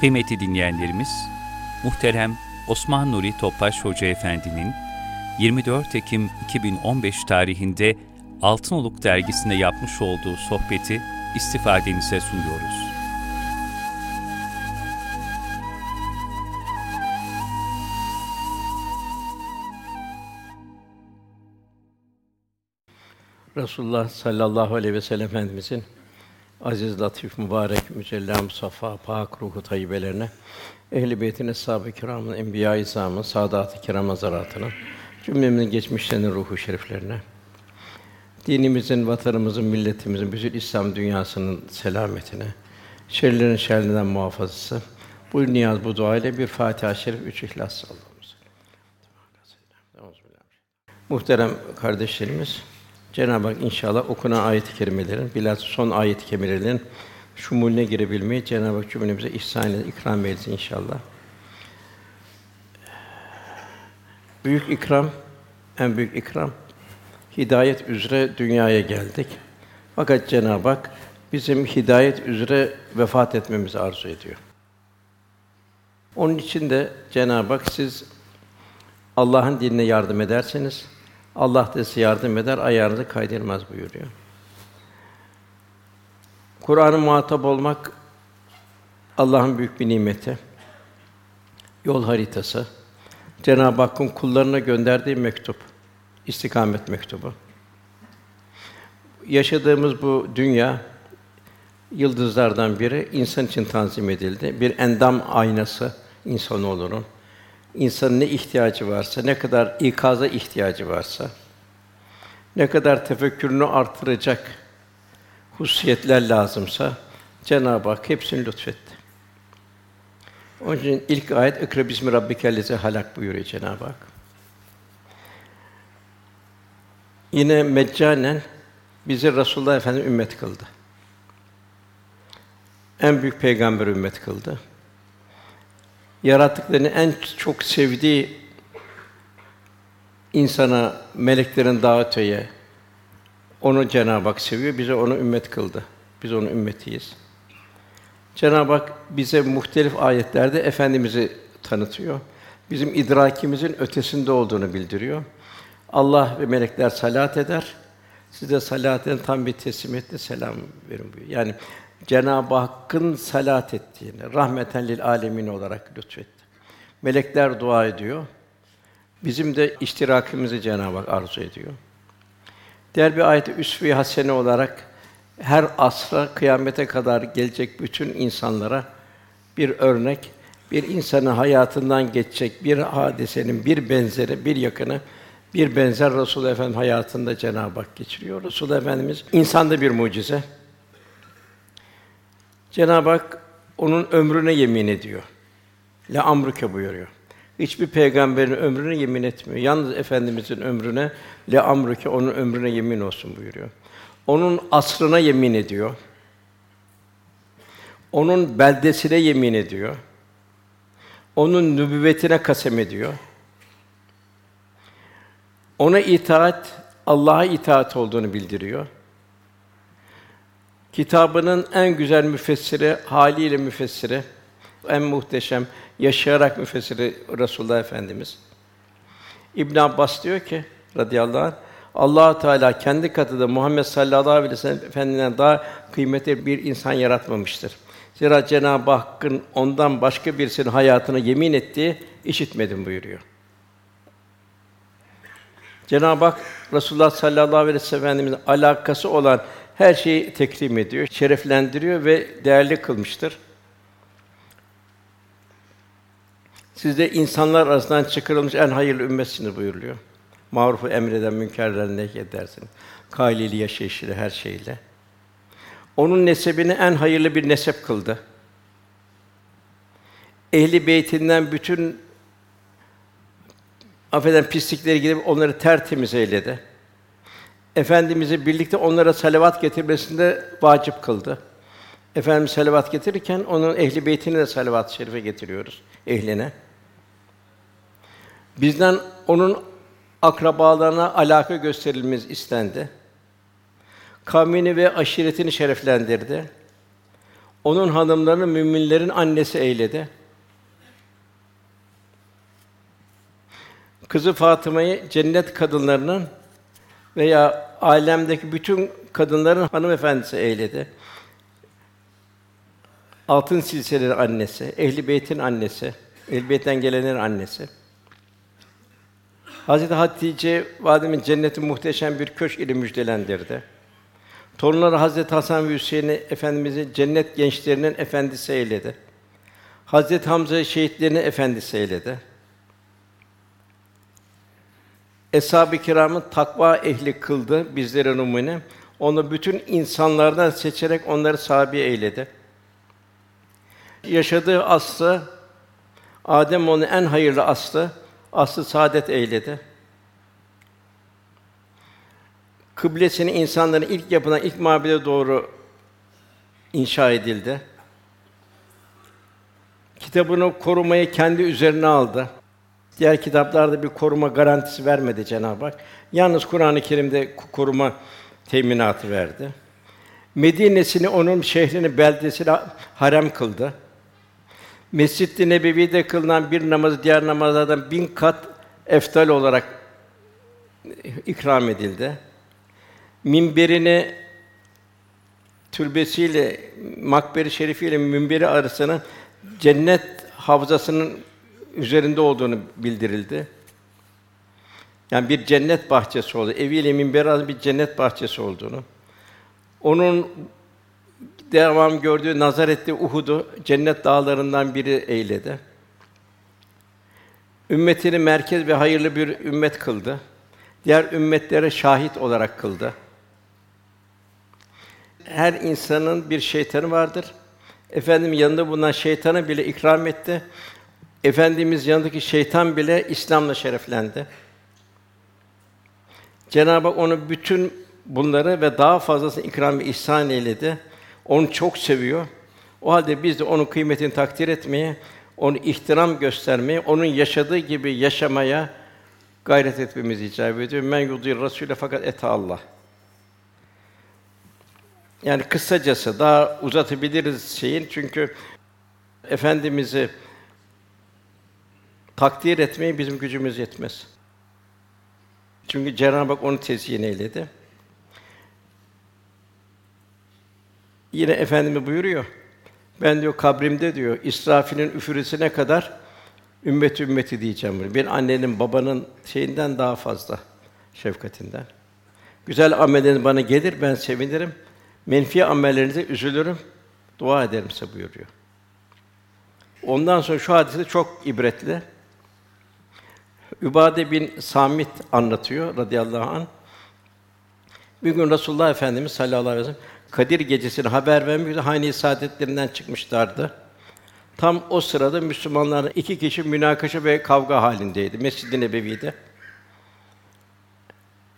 Kıymetli dinleyenlerimiz, muhterem Osman Nuri Topbaş Hoca Efendi'nin 24 Ekim 2015 tarihinde Altınoluk dergisinde yapmış olduğu sohbeti istifadenize sunuyoruz. Resulullah sallallahu aleyhi ve sellem Efendimizin aziz, latif, mübarek, mücella, musaffa, pak ruhu tayyibelerine, ehl-i beytin, eshab-ı kiramın, enbiya-i izamın, saadat-ı kiram hazaratına, cümlemizin geçmişlerinin ruhu şeriflerine, dinimizin, vatanımızın, milletimizin, bütün İslam dünyasının selametine, şerlerin şerrinden muhafazası, bu niyaz, bu dua ile bir Fatiha-i Şerif, üç İhlas Allah'ımız. Muhterem kardeşlerimiz, Cenab-ı Hak inşallah okunan ayet-i kerimelerin, bilhassa son ayet-i kerimelerin şumulüne girebilmeyi Cenab-ı Hak cümlemize ihsan eder, ikram eylesin inşallah. Büyük ikram, en büyük ikram, hidayet üzere dünyaya geldik. Fakat Cenab-ı Hak bizim hidayet üzere vefat etmemizi arzu ediyor. Onun için de Cenab-ı Hak siz Allah'ın dinine yardım ederseniz Allah da size yardım eder, ayağınızı kaydırmaz buyuruyor. Kur'an'ı muhatap olmak Allah'ın büyük bir nimeti. Yol haritası. Cenab-ı Hakk'ın kullarına gönderdiği mektup, istikamet mektubu. Yaşadığımız bu dünya yıldızlardan biri insan için tanzim edildi. Bir endam aynası insanoğlunun insanın ne ihtiyacı varsa, ne kadar ikaza ihtiyacı varsa, ne kadar tefekkürünü artıracak hususiyetler lazımsa Cenab-ı Hak hepsini lütfetti. Onun için ilk ayet "Ekra bismi rabbikellezi halak" buyuruyor Cenab-ı Hak. Yine meccanen bizi Resulullah Efendimiz ümmet kıldı. En büyük peygamber ümmet kıldı yarattıklarını en çok sevdiği insana, meleklerin daha öteye onu Cenab-ı Hak seviyor, bize onu ümmet kıldı. Biz onun ümmetiyiz. Cenab-ı Hak bize muhtelif ayetlerde efendimizi tanıtıyor. Bizim idrakimizin ötesinde olduğunu bildiriyor. Allah ve melekler salat eder. Siz de salaten tam bir teslimiyetle selam verin buyuruyor. Yani Cenab-ı Hakk'ın salat ettiğini, rahmeten lil alemin olarak lütfetti. Melekler dua ediyor. Bizim de iştirakimizi Cenab-ı Hak arzu ediyor. Diğer bir ayet üsve-i hasene olarak her asra kıyamete kadar gelecek bütün insanlara bir örnek, bir insanın hayatından geçecek bir hadisenin bir benzeri, bir yakını, bir benzer Resul Efendimiz hayatında Cenab-ı Hak geçiriyor. Resul Efendimiz insanda bir mucize. Cenab-ı Hak onun ömrüne yemin ediyor. La amruke buyuruyor. Hiçbir peygamberin ömrüne yemin etmiyor. Yalnız efendimizin ömrüne le amruke onun ömrüne yemin olsun buyuruyor. Onun asrına yemin ediyor. Onun beldesine yemin ediyor. Onun nübüvvetine kasem ediyor. Ona itaat Allah'a itaat olduğunu bildiriyor. Kitabının en güzel müfessiri, haliyle müfessiri, en muhteşem, yaşayarak müfessiri Resulullah Efendimiz. İbn Abbas diyor ki radıyallahu anh, Allah Teala kendi katında Muhammed sallallahu aleyhi ve sellem efendiden daha kıymetli bir insan yaratmamıştır. Zira Cenab-ı Hakk'ın ondan başka birisinin hayatına yemin ettiği işitmedim buyuruyor. Cenab-ı Hak Resulullah sallallahu aleyhi ve sellem alakası olan her şeyi tekrim ediyor, şereflendiriyor ve değerli kılmıştır. Siz de insanlar arasından çıkarılmış en hayırlı ümmetsiniz buyuruluyor. Marufu emreden, münkerden nehyedersin. Kâlili yaşayışıyla, her şeyle. Onun nesebini en hayırlı bir nesep kıldı. Ehli beytinden bütün affeden pislikleri gidip onları tertemiz eyledi. Efendimizi birlikte onlara salavat getirmesinde vacip kıldı. Efendimiz salavat getirirken onun ehli beytine de salavat-ı şerife getiriyoruz ehline. Bizden onun akrabalarına alaka gösterilmemiz istendi. Kavmini ve aşiretini şereflendirdi. Onun hanımlarını müminlerin annesi eyledi. Kızı Fatıma'yı cennet kadınlarının veya alemdeki bütün kadınların hanımefendisi eyledi. Altın silsilenin annesi, ehli beytin annesi, ehli beytten gelenlerin annesi. Hazreti Hatice validemin cenneti muhteşem bir köşk ile müjdelendirdi. Torunları Hazreti Hasan ve Hüseyin'i efendimizi cennet gençlerinin efendisi eyledi. Hazreti Hamza şehitlerinin efendisi eyledi. Eshab-ı kiramın takva ehli kıldı bizlere numune. Onu bütün insanlardan seçerek onları sahabi eyledi. Yaşadığı aslı Adem onun en hayırlı aslı, aslı saadet eyledi. Kıblesini insanların ilk yapılan ilk mabede doğru inşa edildi. Kitabını korumayı kendi üzerine aldı. Diğer kitaplarda bir koruma garantisi vermedi Cenab-ı Hak. Yalnız Kur'an-ı Kerim'de koruma teminatı verdi. Medine'sini onun şehrini, beldesini harem kıldı. Mescid-i Nebevi'de kılınan bir namazı diğer namazlardan bin kat eftal olarak ikram edildi. Minberini türbesiyle makberi şerifiyle minberi arasını cennet havzasının üzerinde olduğunu bildirildi. Yani bir cennet bahçesi oldu. Eviyle minberi bir cennet bahçesi olduğunu. Onun devam gördüğü, nazar ettiği Uhud'u cennet dağlarından biri eyledi. Ümmetini merkez ve hayırlı bir ümmet kıldı. Diğer ümmetlere şahit olarak kıldı. Her insanın bir şeytanı vardır. Efendim yanında bulunan şeytanı bile ikram etti. Efendimiz yanındaki şeytan bile İslam'la şereflendi. Cenab-ı Hak onu bütün bunları ve daha fazlasını ikram ve ihsan eyledi. Onu çok seviyor. O halde biz de onun kıymetini takdir etmeye, onu ihtiram göstermeye, onun yaşadığı gibi yaşamaya gayret etmemiz icap ediyor. Men yudir Rasûle fakat et Allah. Yani kısacası daha uzatabiliriz şeyin çünkü efendimizi takdir etmeye bizim gücümüz yetmez. Çünkü Cenab-ı Hak onu tezyin eyledi. Yine Efendimiz buyuruyor. Ben diyor kabrimde diyor İsrafil'in üfürüsüne kadar ümmet ümmeti diyeceğim bunu. Bir annenin babanın şeyinden daha fazla şefkatinden. Güzel amelleriniz bana gelir ben sevinirim. Menfi amellerinize üzülürüm. Dua ederim size buyuruyor. Ondan sonra şu hadise çok ibretli. Übade bin Samit anlatıyor radıyallahu anh. Bir gün Resulullah Efendimiz sallallahu aleyhi ve sellem Kadir gecesini haber vermek üzere Hane-i Saadetlerinden çıkmışlardı. Tam o sırada Müslümanlar iki kişi münakaşa ve kavga halindeydi Mescid-i Nebevi'de.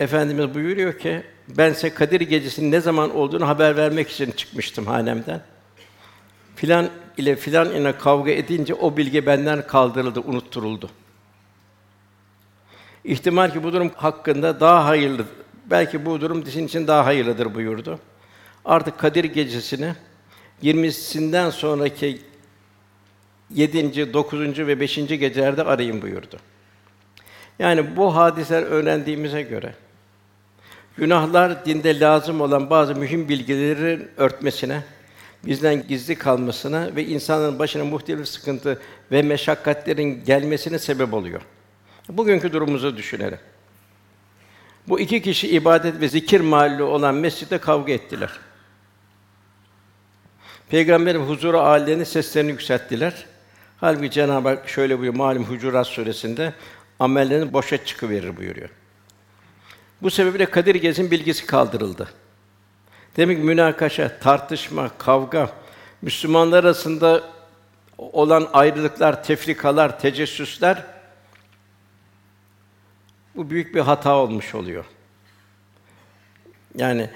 Efendimiz buyuruyor ki ben size Kadir gecesinin ne zaman olduğunu haber vermek için çıkmıştım hanemden. Filan ile filan ile kavga edince o bilgi benden kaldırıldı, unutturuldu. İhtimal ki bu durum hakkında daha hayırlı, belki bu durum sizin için daha hayırlıdır buyurdu. Artık Kadir gecesini 20'sinden sonraki 7. 9. ve 5. gecelerde arayın buyurdu. Yani bu hadiseler öğrendiğimize göre günahlar dinde lazım olan bazı mühim bilgilerin örtmesine, bizden gizli kalmasına ve insanın başına muhtelif sıkıntı ve meşakkatlerin gelmesine sebep oluyor. Bugünkü durumumuzu düşünelim. Bu iki kişi ibadet ve zikir mahalli olan mescitte kavga ettiler. Peygamberin huzuru âlilerinin seslerini yükselttiler. Halbuki Cenab-ı Hak şöyle buyuruyor malum Hucurat suresinde amellerin boşa çıkıverir buyuruyor. Bu sebeple Kadir Gecesi'nin bilgisi kaldırıldı. Demek ki münakaşa, tartışma, kavga, Müslümanlar arasında olan ayrılıklar, tefrikalar, tecessüsler bu büyük bir hata olmuş oluyor. Yani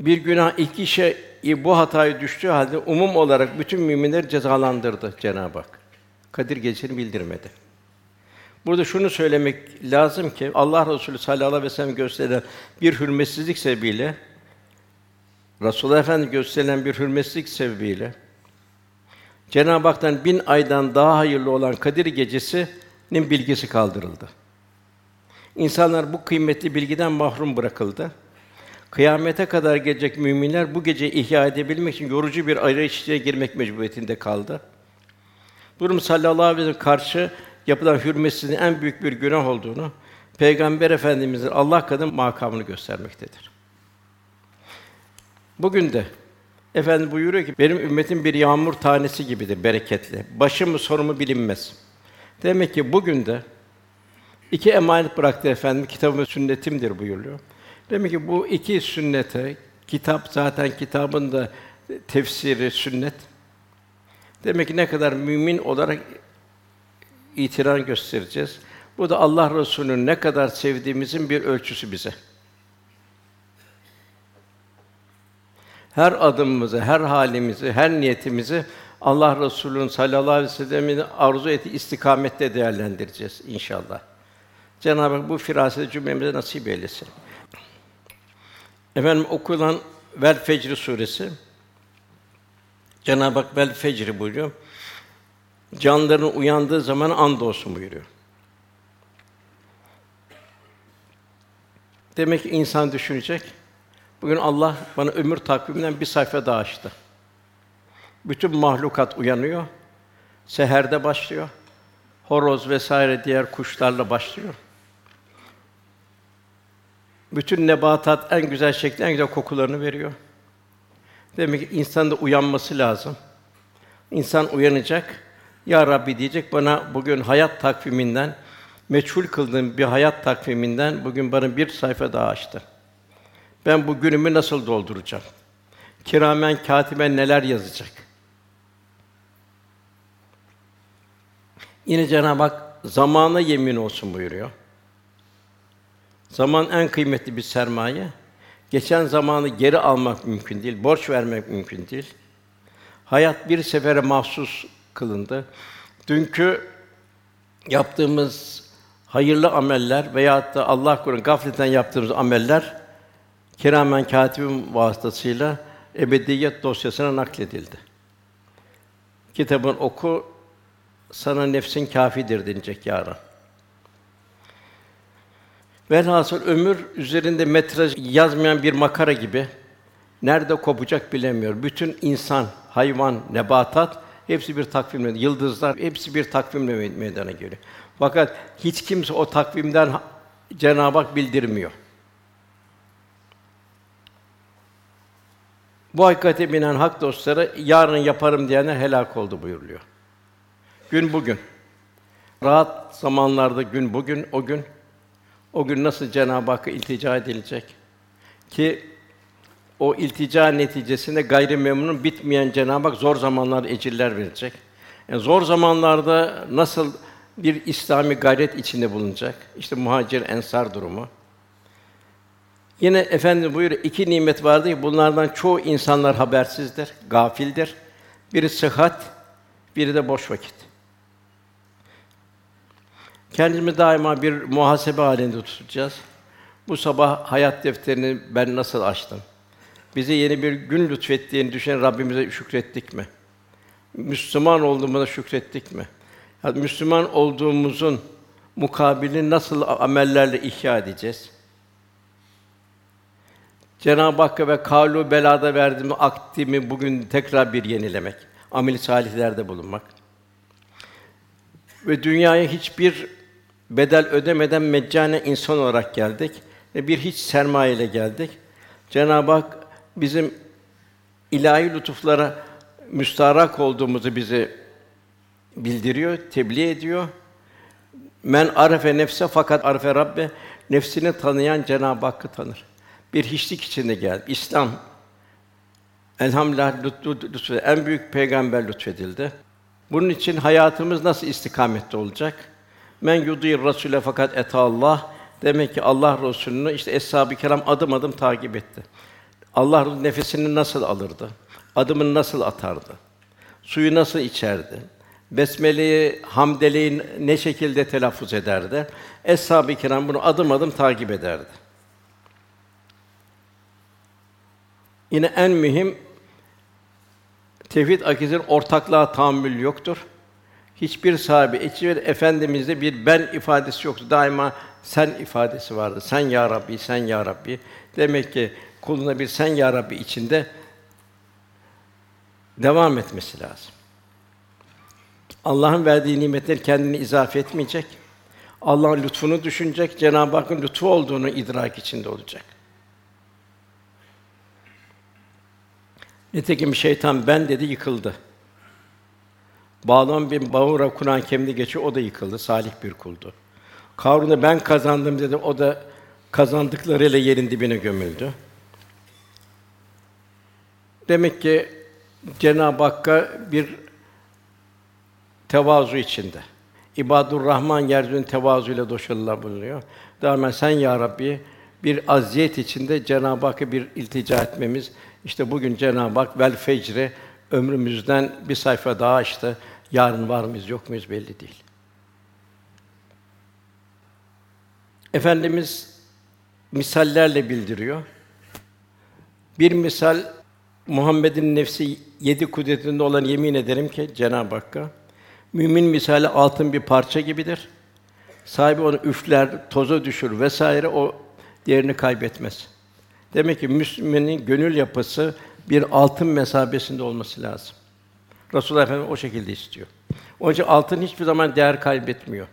bir günah iki şey bu hatayı düştüğü halde umum olarak bütün müminleri cezalandırdı Cenab-ı Hak. Kadir Gecesi'ni bildirmedi. Burada şunu söylemek lazım ki Allah Resulü sallallahu aleyhi ve sellem gösteren bir hürmetsizlik sebebiyle Resulullah Efendi gösterilen bir hürmetsizlik sebebiyle Cenab-ı Hak'tan bin aydan daha hayırlı olan Kadir Gecesi'nin bilgisi kaldırıldı. İnsanlar bu kıymetli bilgiden mahrum bırakıldı. Kıyamete kadar gelecek müminler bu gece ihya edebilmek için yorucu bir arayış içine girmek mecburiyetinde kaldı. Durum sallallahu aleyhi ve sellem karşı yapılan hürmetsizliğin en büyük bir günah olduğunu Peygamber Efendimizin Allah kadın makamını göstermektedir. Bugün de Efendi buyuruyor ki benim ümmetim bir yağmur tanesi gibidir, bereketli. Başımı sorumu bilinmez. Demek ki bugün de iki emanet bıraktı efendim. Kitabım sünnetimdir buyuruyor. Demek ki bu iki sünnete kitap zaten kitabın da tefsiri sünnet. Demek ki ne kadar mümin olarak itiran göstereceğiz. Bu da Allah Resulü'nün ne kadar sevdiğimizin bir ölçüsü bize. Her adımımızı, her halimizi, her niyetimizi Allah Resulü'nün sallallahu aleyhi ve sellem'in arzu ettiği istikamette değerlendireceğiz inşallah. Cenab-ı Hak bu firaseti cümlemize nasip eylesin. Efendim okulan Vel Fecr suresi Cenab-ı Hak Vel Fecr buyuruyor. Canların uyandığı zaman and olsun buyuruyor. Demek ki insan düşünecek. Bugün Allah bana ömür takviminden bir sayfa daha açtı. Bütün mahlukat uyanıyor. Seherde başlıyor. Horoz vesaire diğer kuşlarla başlıyor. Bütün nebatat en güzel şekilde en güzel kokularını veriyor. Demek ki insanın da uyanması lazım. İnsan uyanacak. Ya Rabbi diyecek bana bugün hayat takviminden meçhul kıldığım bir hayat takviminden bugün bana bir sayfa daha açtı. Ben bu günümü nasıl dolduracağım? Kiramen katiben neler yazacak? Yine Cenab-ı Hak zamana yemin olsun buyuruyor. Zaman en kıymetli bir sermaye. Geçen zamanı geri almak mümkün değil, borç vermek mümkün değil. Hayat bir sefere mahsus kılındı. Dünkü yaptığımız hayırlı ameller veya da Allah korusun gafleten yaptığımız ameller kiramen katibin vasıtasıyla ebediyet dosyasına nakledildi. Kitabın oku sana nefsin kafidir denilecek yarın. Velhasıl ömür üzerinde metraj yazmayan bir makara gibi nerede kopacak bilemiyor. Bütün insan, hayvan, nebatat hepsi bir takvimle, yıldızlar hepsi bir takvimle meydana geliyor. Fakat hiç kimse o takvimden Cenab-ı Hak bildirmiyor. Bu hakikate binen hak dostları yarın yaparım diyenler helak oldu buyuruluyor. Gün bugün. Rahat zamanlarda gün bugün, o gün. O gün nasıl Cenab-ı Hakk'a iltica edilecek? Ki o iltica neticesinde gayrimemnun bitmeyen Cenab-ı Hak zor zamanlar ecirler verecek. Yani zor zamanlarda nasıl bir İslami gayret içinde bulunacak? İşte muhacir ensar durumu. Yine efendi buyuruyor iki nimet vardı ki bunlardan çoğu insanlar habersizdir, gafildir. Biri sıhhat, biri de boş vakit. Kendimizi daima bir muhasebe halinde tutacağız. Bu sabah hayat defterini ben nasıl açtım? Bize yeni bir gün lütfettiğini düşünen Rabbimize şükrettik mi? Müslüman olduğumuza şükrettik mi? Yani Müslüman olduğumuzun mukabilini nasıl amellerle ihya edeceğiz? Cenab-ı Hakk'a ve kalu belada verdiğim akdimi bugün tekrar bir yenilemek, amel salihlerde bulunmak. Ve dünyaya hiçbir bedel ödemeden meccane insan olarak geldik ve bir hiç sermaye ile geldik. Cenab-ı Hak bizim ilahi lütuflara müstarak olduğumuzu bize bildiriyor, tebliğ ediyor. Men arefe nefse fakat arefe Rabbe nefsini tanıyan Cenab-ı Hakk'ı tanır. Bir hiçlik içinde geldi. İslam elhamdülillah en büyük peygamber lütfedildi. Bunun için hayatımız nasıl istikamette olacak? Men yudir Rasule fakat eta Allah. Demek ki Allah Resulü'nü işte eshab-ı kiram adım adım takip etti. Allah nefesini nasıl alırdı? Adımını nasıl atardı? Suyu nasıl içerdi? Besmele'yi, hamdeleyi ne şekilde telaffuz ederdi? Eshab-ı kiram bunu adım adım takip ederdi. Yine en mühim tevhid akidesinin ortaklığa tahammül yoktur. Hiçbir sahibi, hiçbir efendimizde bir ben ifadesi yoktu. Daima sen ifadesi vardı. Sen ya Rabbi, sen ya Rabbi. Demek ki kuluna bir sen ya Rabbi içinde devam etmesi lazım. Allah'ın verdiği nimetleri kendini izafe etmeyecek. Allah'ın lütfunu düşünecek, Cenab-ı Hakk'ın lütfu olduğunu idrak içinde olacak. Nitekim şeytan ben dedi yıkıldı. Bağlam bin Bağura Kur'an kendi geçiyor, o da yıkıldı, salih bir kuldu. Karun'u ben kazandım dedi, o da kazandıklarıyla yerin dibine gömüldü. Demek ki Cenab-ı Hakk'a bir tevazu içinde. İbadur Rahman yeryüzünün tevazuyla doşalırlar bulunuyor. Daima sen ya Rabbi bir aziyet içinde Cenab-ı Hakk'a bir iltica etmemiz. İşte bugün Cenab-ı Hak vel fecri ömrümüzden bir sayfa daha açtı. Yarın var mıyız yok muyuz belli değil. Efendimiz misallerle bildiriyor. Bir misal Muhammed'in nefsi yedi kudretinde olan yemin ederim ki Cenab-ı Hakk'a mümin misali altın bir parça gibidir. Sahibi onu üfler, toza düşür vesaire o değerini kaybetmez. Demek ki Müslümanın gönül yapısı bir altın mesabesinde olması lazım. Resulullah Efendimiz o şekilde istiyor. Onun için altın hiçbir zaman değer kaybetmiyor.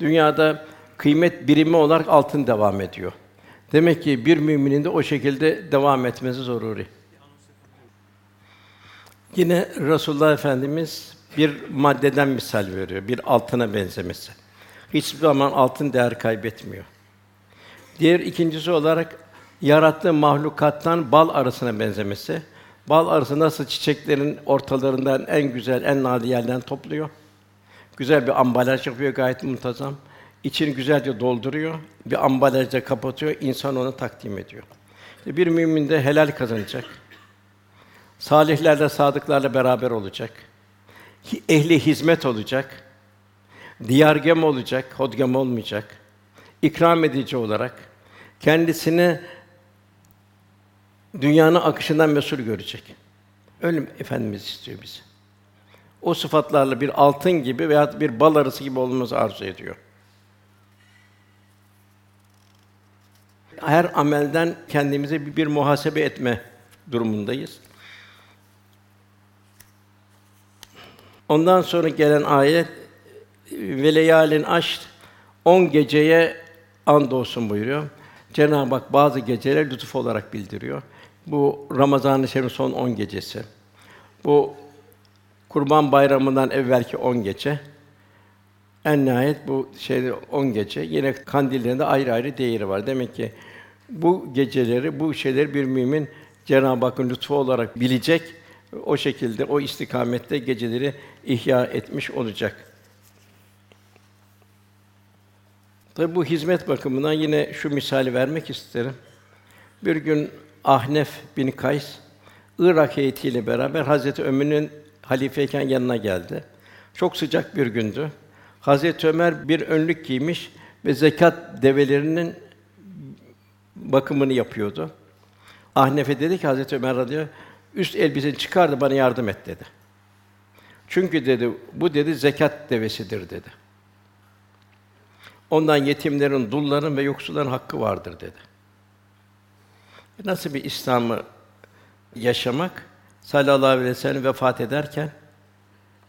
Dünyada kıymet birimi olarak altın devam ediyor. Demek ki bir müminin de o şekilde devam etmesi zaruri. Yine Resulullah Efendimiz bir maddeden misal veriyor, bir altına benzemesi. Hiçbir zaman altın değer kaybetmiyor. Diğer ikincisi olarak yarattığı mahlukattan bal arasına benzemesi. Bal arısı nasıl çiçeklerin ortalarından en güzel, en nadir yerden topluyor. Güzel bir ambalaj yapıyor gayet muntazam. İçini güzelce dolduruyor, bir ambalajla kapatıyor, insan onu takdim ediyor. Bir mümin de helal kazanacak. Salihlerle, sadıklarla beraber olacak. Ehli hizmet olacak. Diyargem olacak, hodgam olmayacak. İkram edici olarak kendisini dünyanın akışından mesul görecek. Öyle Efendimiz istiyor bizi. O sıfatlarla bir altın gibi veya bir bal arısı gibi olmamızı arzu ediyor. Her amelden kendimize bir, bir muhasebe etme durumundayız. Ondan sonra gelen ayet ve leyalin aşk 10 geceye and olsun buyuruyor. Cenab-ı Hak bazı geceler lütuf olarak bildiriyor. Bu Ramazan-ı Şerif'in son 10 gecesi. Bu Kurban Bayramı'ndan evvelki 10 gece. En nihayet bu şey 10 gece. Yine kandillerinde ayrı ayrı değeri var. Demek ki bu geceleri, bu şeyleri bir mümin Cenab-ı Hakk'ın lütfu olarak bilecek. O şekilde o istikamette geceleri ihya etmiş olacak. Tabi bu hizmet bakımından yine şu misali vermek isterim. Bir gün Ahnef bin Kays Irak heyetiyle beraber Hazreti Ömer'in halifeyken yanına geldi. Çok sıcak bir gündü. Hazreti Ömer bir önlük giymiş ve zekat develerinin bakımını yapıyordu. Ahnef'e dedi ki Hazreti Ömer radıyallahu üst elbiseni çıkar da bana yardım et dedi. Çünkü dedi bu dedi zekat devesidir dedi. Ondan yetimlerin, dulların ve yoksulların hakkı vardır dedi. Nasıl bir İslam'ı yaşamak? Sallallahu aleyhi ve sellem vefat ederken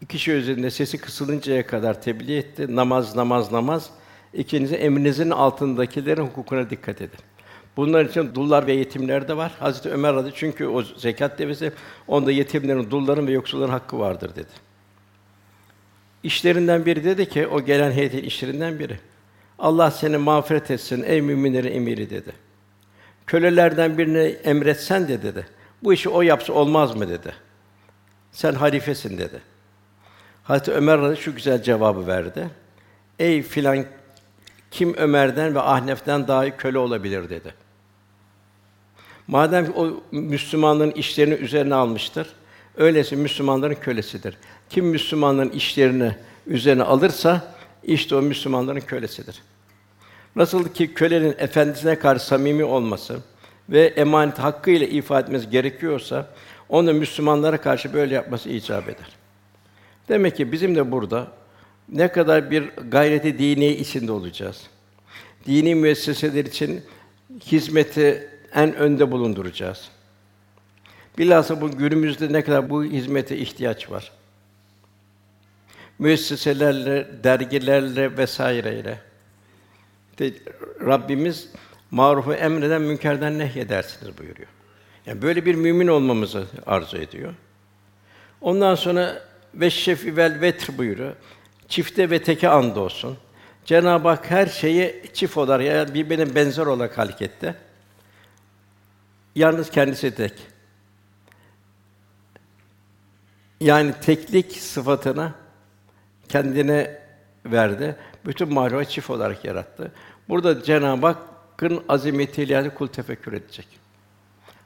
iki kişi üzerinde sesi kısılıncaya kadar tebliğ etti. Namaz, namaz, namaz. İkinize emrinizin altındakilerin hukukuna dikkat edin. Bunlar için dullar ve yetimler de var. Hazreti Ömer adı çünkü o zekat devesi onda yetimlerin, dulların ve yoksulların hakkı vardır dedi. İşlerinden biri dedi ki o gelen heyetin işlerinden biri. Allah seni mağfiret etsin ey müminlerin emiri dedi. Kölelerden birini emretsen de dedi. Bu işi o yapsa olmaz mı dedi. Sen halifesin dedi. Hazreti Ömer şu güzel cevabı verdi. Ey filan kim Ömer'den ve Ahnef'ten daha iyi köle olabilir dedi. Madem o Müslümanların işlerini üzerine almıştır, öyleyse Müslümanların kölesidir. Kim Müslümanların işlerini üzerine alırsa işte o Müslümanların kölesidir. Nasıl ki kölenin efendisine karşı samimi olması ve emanet hakkıyla ifade etmesi gerekiyorsa onu Müslümanlara karşı böyle yapması icap eder. Demek ki bizim de burada ne kadar bir gayreti dini içinde olacağız. Dini müesseseler için hizmeti en önde bulunduracağız. Bilhassa bu günümüzde ne kadar bu hizmete ihtiyaç var. Müesseselerle, dergilerle vesaireyle. De, Rabbimiz marufu emreden münkerden nehyedersiniz buyuruyor. Yani böyle bir mümin olmamızı arzu ediyor. Ondan sonra ve şefi vel vetr buyuruyor. Çifte ve teke and olsun. Cenab-ı Hak her şeyi çift olarak yani birbirine benzer olarak halketti. Yalnız kendisi tek. Yani teklik sıfatına kendine verdi. Bütün mahlukat çift olarak yarattı. Burada Cenab-ı Hakk'ın azametiyle yani kul tefekkür edecek.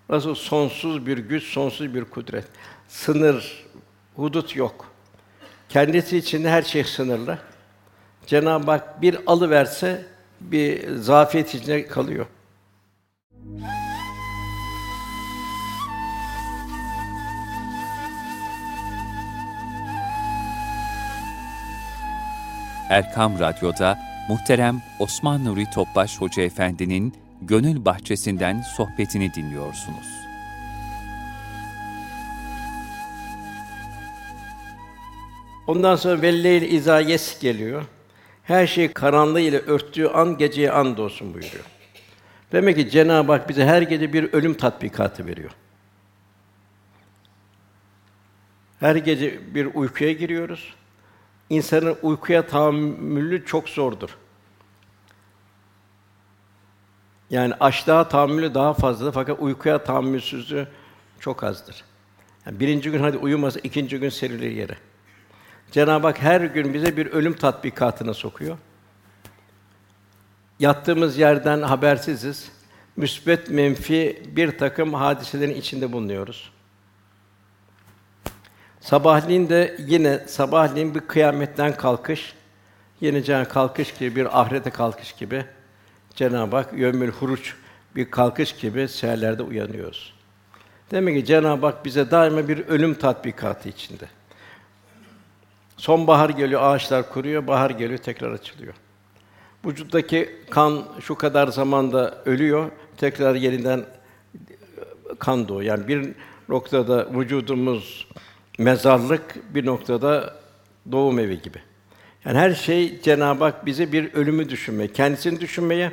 Nasıl sonsuz bir güç, sonsuz bir kudret. Sınır, hudut yok. Kendisi için her şey sınırlı. Cenab-ı Hak bir alı verse bir zafiyet içinde kalıyor. Erkam Radyo'da muhterem Osman Nuri Topbaş Hoca Efendi'nin Gönül Bahçesi'nden sohbetini dinliyorsunuz. Ondan sonra velleyl izayes geliyor. Her şey karanlığı ile örttüğü an geceye and olsun buyuruyor. Demek ki Cenab-ı Hak bize her gece bir ölüm tatbikatı veriyor. Her gece bir uykuya giriyoruz. İnsanın uykuya tahammülü çok zordur. Yani açlığa tahammülü daha fazladır fakat uykuya tahammülsüzlüğü çok azdır. Yani birinci gün hadi uyumasa ikinci gün serilir yere. Cenab-ı Hak her gün bize bir ölüm tatbikatına sokuyor. Yattığımız yerden habersiziz. Müsbet, menfi bir takım hadiselerin içinde bulunuyoruz. Sabahleyin de yine sabahleyin bir kıyametten kalkış, yine can kalkış gibi bir ahirete kalkış gibi Cenab-ı Hak yömül huruç bir kalkış gibi seherlerde uyanıyoruz. Demek ki Cenab-ı Hak bize daima bir ölüm tatbikatı içinde. Sonbahar geliyor, ağaçlar kuruyor, bahar geliyor, tekrar açılıyor. Vücuttaki kan şu kadar zamanda ölüyor, tekrar yeniden kan doğuyor. Yani bir noktada vücudumuz mezarlık, bir noktada doğum evi gibi. Yani her şey Cenab-ı Hak bize bir ölümü düşünmeye, kendisini düşünmeye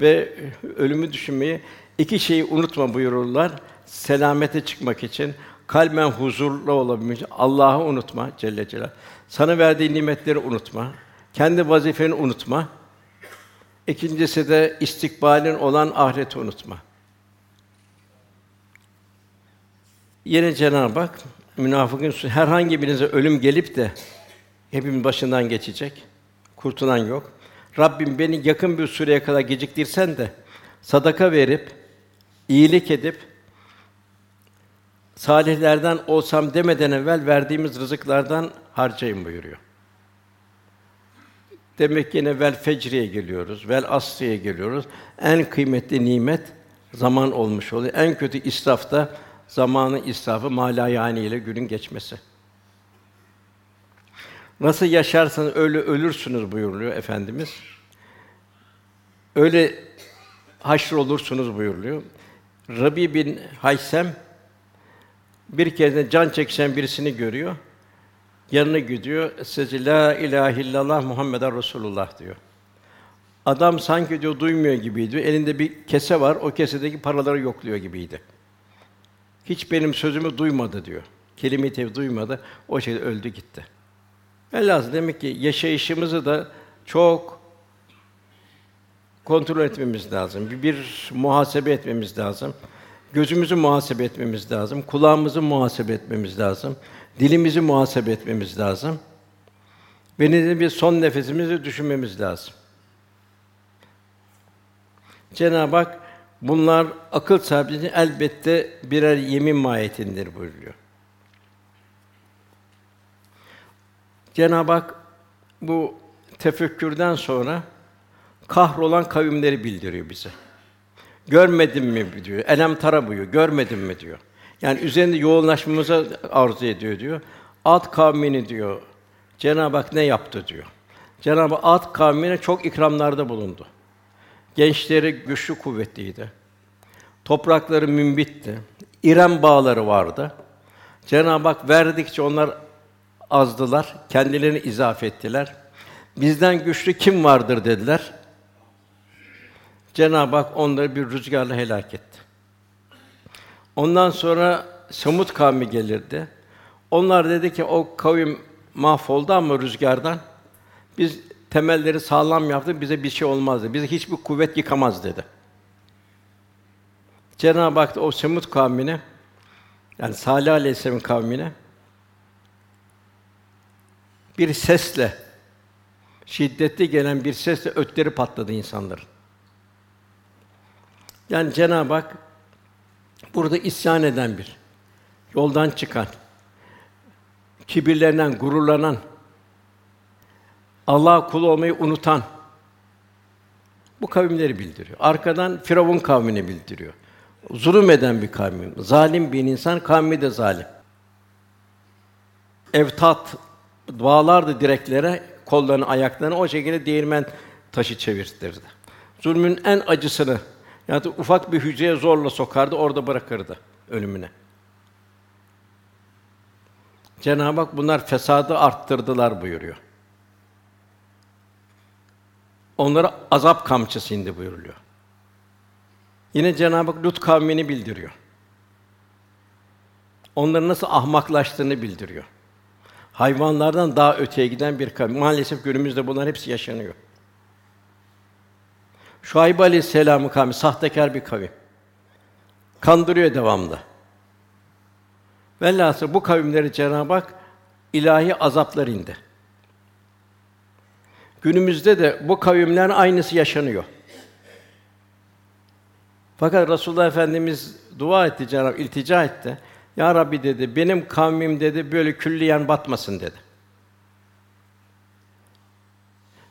ve ölümü düşünmeye iki şeyi unutma buyururlar. Selamete çıkmak için, kalben huzurlu olabilmek için Allah'ı unutma Celle Celal. Sana verdiği nimetleri unutma. Kendi vazifeni unutma. İkincisi de istikbalin olan ahireti unutma. Yine Cenab-ı Hak münafıkın herhangi birinize ölüm gelip de hepimiz başından geçecek. Kurtulan yok. Rabbim beni yakın bir süreye kadar geciktirsen de sadaka verip iyilik edip salihlerden olsam demeden evvel verdiğimiz rızıklardan harcayın buyuruyor. Demek ki yine vel fecriye geliyoruz, vel asriye geliyoruz. En kıymetli nimet zaman olmuş oluyor. En kötü israf da zamanı israfı malayani ile günün geçmesi. Nasıl yaşarsanız öyle ölürsünüz buyuruluyor efendimiz. Öyle haşr olursunuz buyuruluyor. Rabi bin Haysem bir kez de can çekişen birisini görüyor. Yanına gidiyor. Sizi la ilahe illallah Muhammeden Resulullah diyor. Adam sanki diyor duymuyor gibiydi. Elinde bir kese var. O kesedeki paraları yokluyor gibiydi. Hiç benim sözümü duymadı diyor. Kelime-i duymadı. O şekilde öldü gitti. Velhâsıl demek ki yaşayışımızı da çok kontrol etmemiz lazım. Bir, bir muhasebe etmemiz lazım. Gözümüzü muhasebe etmemiz lazım. Kulağımızı muhasebe etmemiz lazım. Dilimizi muhasebe etmemiz lazım. Ve bir son nefesimizi düşünmemiz lazım. Cenab-ı Hak bunlar akıl sahibi için elbette birer yemin mahiyetindir buyuruyor. Cenab-ı Hak bu tefekkürden sonra kahrolan kavimleri bildiriyor bize. Görmedin mi diyor. Elem tara buyuyor. Görmedin mi diyor. Yani üzerinde yoğunlaşmamıza arzu ediyor diyor. Ad kavmini diyor. Cenab-ı Hak ne yaptı diyor. Cenab-ı Ad kavmine çok ikramlarda bulundu. Gençleri güçlü kuvvetliydi. Toprakları münbitti. İrem bağları vardı. Cenab-ı Hak verdikçe onlar azdılar, kendilerini izafe ettiler. Bizden güçlü kim vardır dediler. Cenab-ı Hak onları bir rüzgarla helak etti. Ondan sonra Semut kavmi gelirdi. Onlar dedi ki o kavim mahvoldu ama rüzgardan biz temelleri sağlam yaptık, bize bir şey olmazdı. Bize hiçbir kuvvet yıkamaz dedi. Cenab-ı Hak da o Semut kavmine yani Salih Aleyhisselam'ın kavmine bir sesle şiddetli gelen bir sesle ötleri patladı insanların. Yani Cenab-ı Hak burada isyan eden bir, yoldan çıkan, kibirlenen, gururlanan, Allah kul olmayı unutan bu kavimleri bildiriyor. Arkadan Firavun kavmini bildiriyor. Zulüm eden bir kavim, zalim bir insan, kavmi de zalim. Evtat bağlardı direklere, kollarını, ayaklarını o şekilde değirmen taşı çevirtirdi. Zulmün en acısını yani ufak bir hücreye zorla sokardı, orada bırakırdı ölümüne. Cenab-ı Hak bunlar fesadı arttırdılar buyuruyor. Onlara azap kamçısı indi buyuruluyor. Yine Cenab-ı Hak Lut kavmini bildiriyor. Onların nasıl ahmaklaştığını bildiriyor. Hayvanlardan daha öteye giden bir kavim. Maalesef günümüzde bunlar hepsi yaşanıyor. Şuayb Aleyhisselam'ın kavmi sahtekar bir kavim. Kandırıyor devamlı. Velhâsıl bu kavimleri Cenab-ı Hak ilahi azaplar indi. Günümüzde de bu kavimlerin aynısı yaşanıyor. Fakat Resulullah Efendimiz dua etti Cenab-ı iltica etti. Ya Rabbi dedi, benim kavmim dedi böyle külliyen batmasın dedi.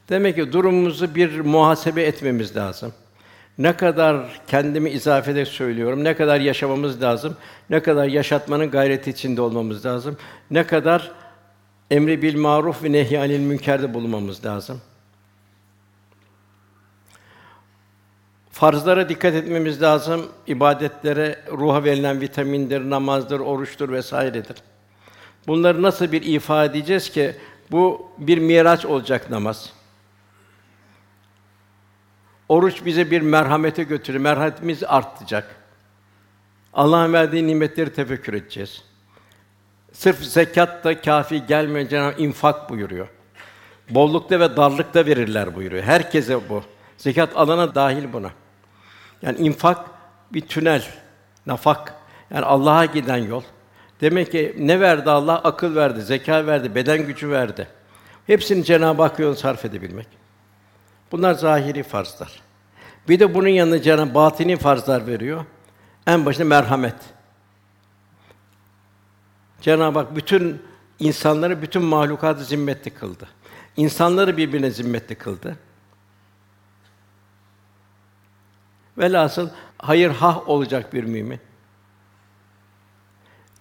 Demek ki durumumuzu bir muhasebe etmemiz lazım. Ne kadar kendimi izafede söylüyorum, ne kadar yaşamamız lazım, ne kadar yaşatmanın gayreti içinde olmamız lazım, ne kadar emri bil maruf ve nehy münkerde bulunmamız lazım. Farzlara dikkat etmemiz lazım. İbadetlere ruha verilen vitamindir, namazdır, oruçtur vesairedir. Bunları nasıl bir ifade edeceğiz ki bu bir miraç olacak namaz. Oruç bize bir merhamete götürür. Merhametimiz artacak. Allah'ın verdiği nimetleri tefekkür edeceğiz. Sırf zekat da kafi gelmiyor Cenab-ı infak buyuruyor. Bollukta ve darlıkta verirler buyuruyor. Herkese bu. Zekat alana dahil buna. Yani infak bir tünel, nafak. Yani Allah'a giden yol. Demek ki ne verdi Allah? Akıl verdi, zeka verdi, beden gücü verdi. Hepsini Cenab-ı Hak yolunu sarf edebilmek. Bunlar zahiri farzlar. Bir de bunun yanında Cenab-ı batini farzlar veriyor. En başında merhamet. Cenab-ı Hak bütün insanları, bütün mahlukatı zimmetli kıldı. İnsanları birbirine zimmetli kıldı. Velhasıl hayır hah olacak bir mümin.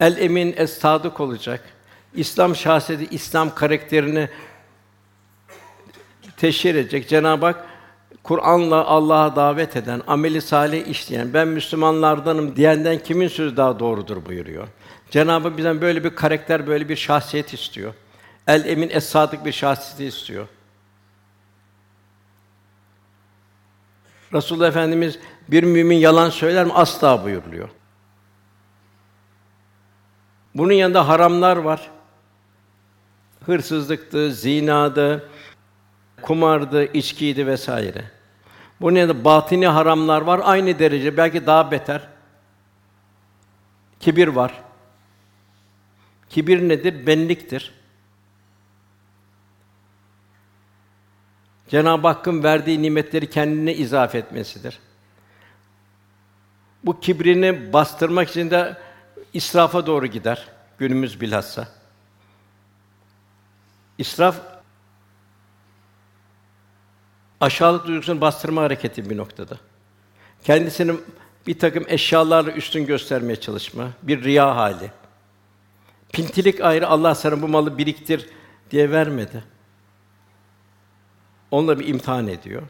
El emin es sadık olacak. İslam şahsiyeti, İslam karakterini teşhir edecek. Cenab-ı Hak Kur'an'la Allah'a davet eden, ameli salih işleyen, ben Müslümanlardanım diyenden kimin sözü daha doğrudur buyuruyor. Cenab-ı bizden böyle bir karakter, böyle bir şahsiyet istiyor. El emin es sadık bir şahsiyet istiyor. Resulullah Efendimiz bir mümin yalan söyler mi? Asla buyuruluyor. Bunun yanında haramlar var. Hırsızlıktı, zinadı, kumardı, içkiydi vesaire. Bunun yanında batini haramlar var aynı derece belki daha beter. Kibir var. Kibir nedir? Benliktir. Cenab-ı Hakk'ın verdiği nimetleri kendine izafe etmesidir. Bu kibrini bastırmak için de israfa doğru gider günümüz bilhassa. İsraf aşağılık duygusunu bastırma hareketi bir noktada. Kendisini bir takım eşyalarla üstün göstermeye çalışma, bir riya hali. Pintilik ayrı Allah sana bu malı biriktir diye vermedi. Onunla bir imtihan ediyor.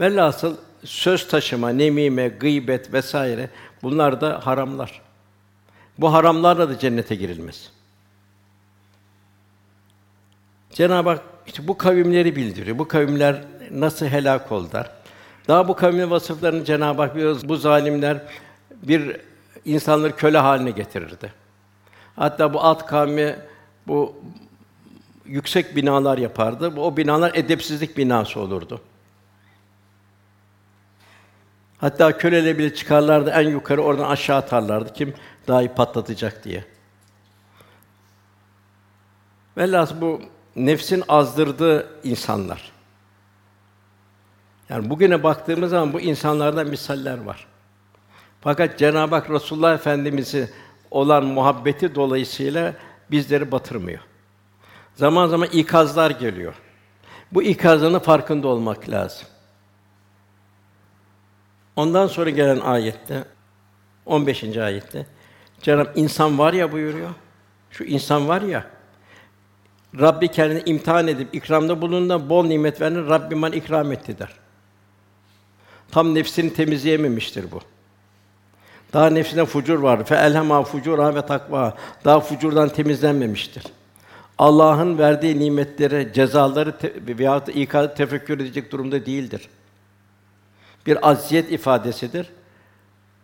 Velhasıl söz taşıma, nemime, gıybet vesaire bunlar da haramlar. Bu haramlarla da cennete girilmez. Cenab-ı Hak işte bu kavimleri bildiriyor. Bu kavimler nasıl helak oldular? Daha bu kavmin vasıflarını Cenab-ı Hak biliyoruz. Bu zalimler bir insanları köle haline getirirdi. Hatta bu alt kavmi bu yüksek binalar yapardı. O binalar edepsizlik binası olurdu. Hatta köleyle bile çıkarlardı en yukarı oradan aşağı atarlardı kim daha iyi patlatacak diye. Velhâsıl bu nefsin azdırdığı insanlar. Yani bugüne baktığımız zaman bu insanlardan misaller var. Fakat Cenab-ı Hak Resulullah Efendimizi olan muhabbeti dolayısıyla bizleri batırmıyor. Zaman zaman ikazlar geliyor. Bu ikazların farkında olmak lazım. Ondan sonra gelen ayette 15. ayette Cenab insan var ya buyuruyor. Şu insan var ya Rabbi kendini imtihan edip ikramda bulunduğunda bol nimet veren Rabbim bana ikram etti der. Tam nefsini temizleyememiştir bu. Daha nefsinde fucur var. Fe elhema fucura ve takva. Daha fucurdan temizlenmemiştir. Allah'ın verdiği nimetlere, cezaları te- veyahut ikazı tefekkür edecek durumda değildir. Bir aziyet ifadesidir.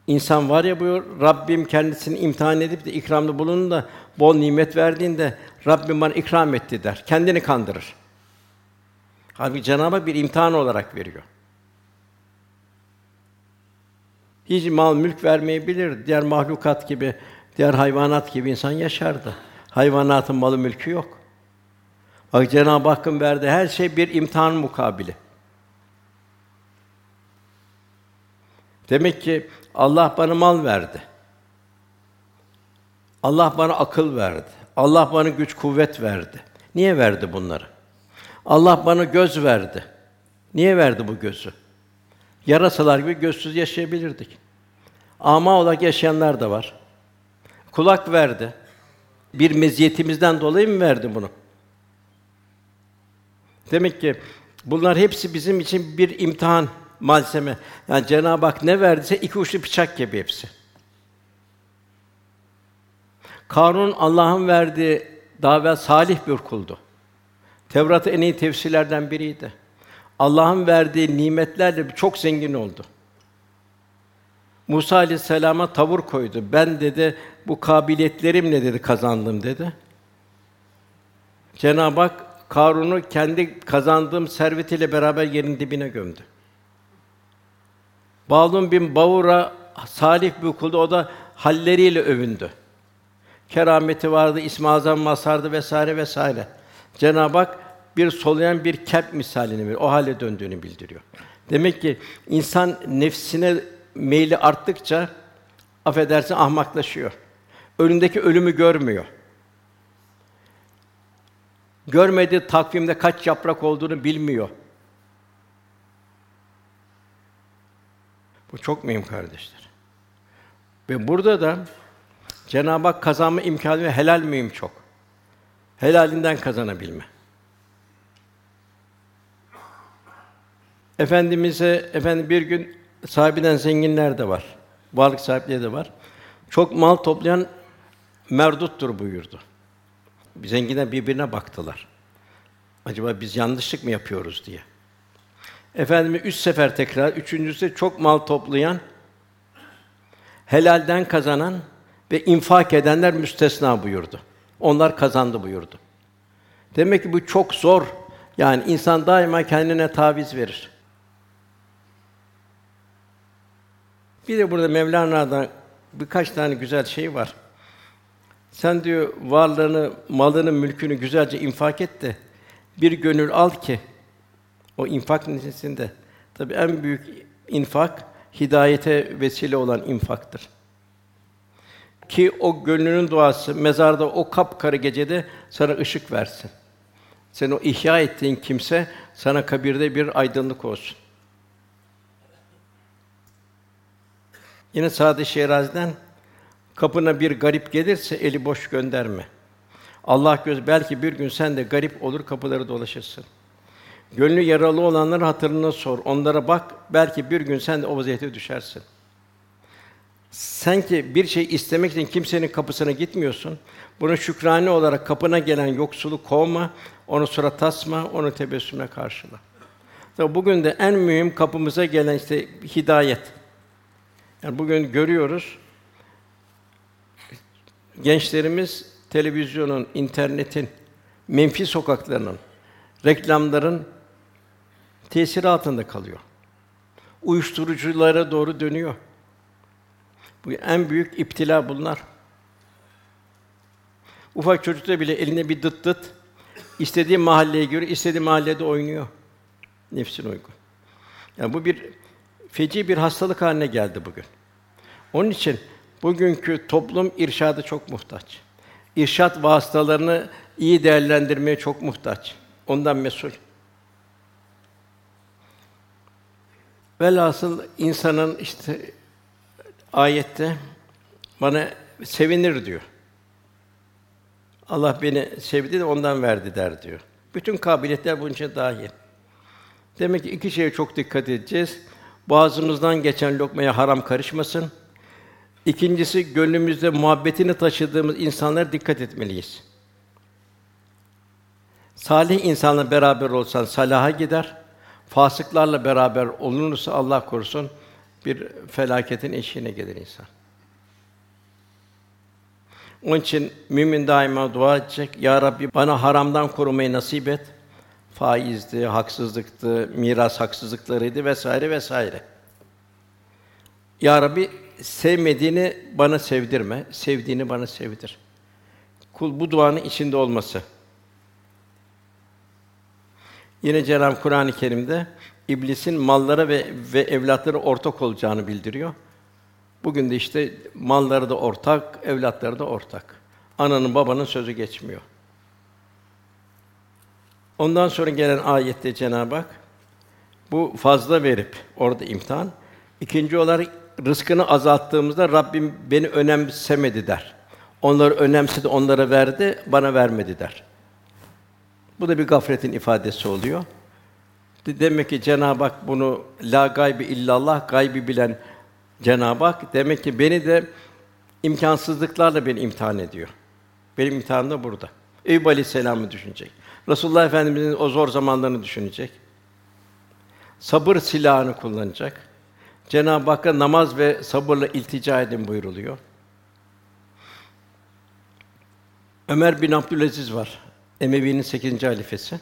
İnsan var ya buyur, Rabbim kendisini imtihan edip de ikramda bulunun da bol nimet verdiğinde Rabbim bana ikram etti der. Kendini kandırır. Halbuki Cenab-ı Hak bir imtihan olarak veriyor. Hiç mal mülk vermeyebilir. Diğer mahlukat gibi, diğer hayvanat gibi insan yaşardı. Hayvanatın malı mülkü yok. Bak Cenab-ı Hakk'ın verdiği her şey bir imtihan mukabili. Demek ki Allah bana mal verdi. Allah bana akıl verdi. Allah bana güç kuvvet verdi. Niye verdi bunları? Allah bana göz verdi. Niye verdi bu gözü? Yarasalar gibi gözsüz yaşayabilirdik. Ama olarak yaşayanlar da var. Kulak verdi. Bir meziyetimizden dolayı mı verdi bunu? Demek ki bunlar hepsi bizim için bir imtihan malzeme. Yani Cenab-ı Hak ne verdiyse iki uçlu bıçak gibi hepsi. Karun Allah'ın verdiği daha salih bir kuldu. Tevrat'ı en iyi tefsirlerden biriydi. Allah'ın verdiği nimetlerle çok zengin oldu. Musa aleyhisselama tavır koydu. Ben dedi bu kabiliyetlerimle dedi kazandım dedi. Cenab-ı Hak Karun'u kendi kazandığım servetiyle beraber yerin dibine gömdü. Balun bin Bavura salih bir kuldu. O da halleriyle övündü. Kerameti vardı, İsmi masardı vesaire vesaire. Cenab-ı Hak bir soluyan bir kep misalini veriyor. O hale döndüğünü bildiriyor. Demek ki insan nefsine meyli arttıkça affedersin ahmaklaşıyor. Önündeki ölümü görmüyor. Görmediği takvimde kaç yaprak olduğunu bilmiyor. Bu çok mühim kardeşler. Ve burada da Cenab-ı Hak kazanma imkanı helal mühim çok. Helalinden kazanabilme. Efendimize efendim bir gün sahibinden zenginler de var. Varlık sahipleri de var. Çok mal toplayan merduttur buyurdu. Zenginler birbirine baktılar. Acaba biz yanlışlık mı yapıyoruz diye. Efendimiz üç sefer tekrar, üçüncüsü çok mal toplayan, helalden kazanan ve infak edenler müstesna buyurdu. Onlar kazandı buyurdu. Demek ki bu çok zor. Yani insan daima kendine taviz verir. Bir de burada Mevlana'dan birkaç tane güzel şey var. Sen diyor varlığını, malını, mülkünü güzelce infak et de bir gönül al ki o infak neticesinde tabii en büyük infak hidayete vesile olan infaktır. Ki o gönlünün duası mezarda o kapkarı gecede sana ışık versin. Sen o ihya ettiğin kimse sana kabirde bir aydınlık olsun. Yine Sa'd-ı kapına bir garip gelirse eli boş gönderme. Allah göz belki bir gün sen de garip olur kapıları dolaşırsın. Gönlü yaralı olanların hatırına sor. Onlara bak belki bir gün sen de o vaziyete düşersin. Sen ki bir şey istemek için kimsenin kapısına gitmiyorsun. Bunu şükrane olarak kapına gelen yoksulu kovma, onu surat asma, onu tebessümle karşıla. Tabi bugün de en mühim kapımıza gelen işte hidayet. Yani bugün görüyoruz gençlerimiz televizyonun, internetin, menfi sokaklarının, reklamların tesiri altında kalıyor. Uyuşturuculara doğru dönüyor. Bu en büyük iptila bunlar. Ufak çocukta bile eline bir dıt dıt istediği mahalleye göre istediği mahallede oynuyor. Nefsine uygun. Yani bu bir feci bir hastalık haline geldi bugün. Onun için bugünkü toplum irşadı çok muhtaç. İrşat vasıtalarını iyi değerlendirmeye çok muhtaç. Ondan mesul. Velhasıl insanın işte ayette bana sevinir diyor. Allah beni sevdi de ondan verdi der diyor. Bütün kabiliyetler bunun için dahil. Demek ki iki şeye çok dikkat edeceğiz. Boğazımızdan geçen lokmaya haram karışmasın. İkincisi gönlümüzde muhabbetini taşıdığımız insanlara dikkat etmeliyiz. Salih insanla beraber olsan salaha gider. Fasıklarla beraber olunursa Allah korusun bir felaketin eşiğine gelir insan. Onun için mümin daima dua edecek. Ya Rabbi bana haramdan korumayı nasip et. Faizdi, haksızlıktı, miras haksızlıklarıydı vesaire vesaire. Ya Rabbi sevmediğini bana sevdirme, sevdiğini bana sevdir. Kul bu duanın içinde olması. Yine Cenab-ı Kur'an-ı Kerim'de iblisin mallara ve ve evlatlara ortak olacağını bildiriyor. Bugün de işte malları da ortak, evlatları da ortak. Ananın babanın sözü geçmiyor. Ondan sonra gelen ayette Cenab-ı Hak bu fazla verip orada imtihan. İkinci olarak rızkını azalttığımızda Rabbim beni önemsemedi der. Onları önemsedi, onlara verdi, bana vermedi der. Bu da bir gafletin ifadesi oluyor. Demek ki Cenab-ı Hak bunu la gaybi illallah gaybi bilen Cenab-ı Hak demek ki beni de imkansızlıklarla beni imtihan ediyor. Benim imtihanım da burada. Eyüp Aleyhisselam'ı düşünecek. Resulullah Efendimizin o zor zamanlarını düşünecek. Sabır silahını kullanacak. Cenab-ı Hakk'a namaz ve sabırla iltica edin buyuruluyor. Ömer bin Abdülaziz var. Emevi'nin 8. halifesi.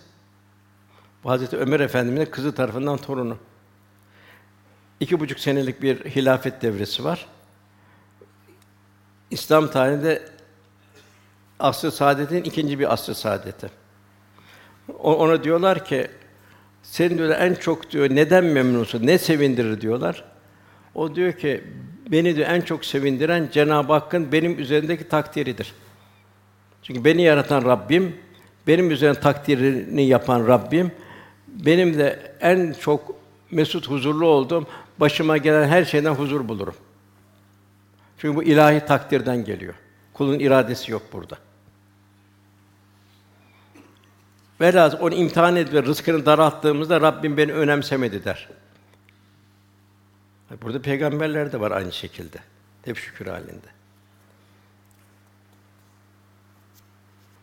Bu Hazreti Ömer Efendimiz'in kızı tarafından torunu. İki buçuk senelik bir hilafet devresi var. İslam tarihinde asr-ı saadetin ikinci bir asr-ı saadeti. Ona diyorlar ki sen diyor en çok diyor neden memnunsun? Ne sevindirir diyorlar. O diyor ki beni diyor en çok sevindiren Cenab-ı Hakk'ın benim üzerindeki takdiridir. Çünkü beni yaratan Rabbim, benim üzerine takdirini yapan Rabbim, benim de en çok mesut huzurlu olduğum başıma gelen her şeyden huzur bulurum. Çünkü bu ilahi takdirden geliyor. Kulun iradesi yok burada. Velhâsıl onu imtihan edip rızkını daralttığımızda Rabbim beni önemsemedi der. Burada peygamberler de var aynı şekilde. Hep şükür halinde.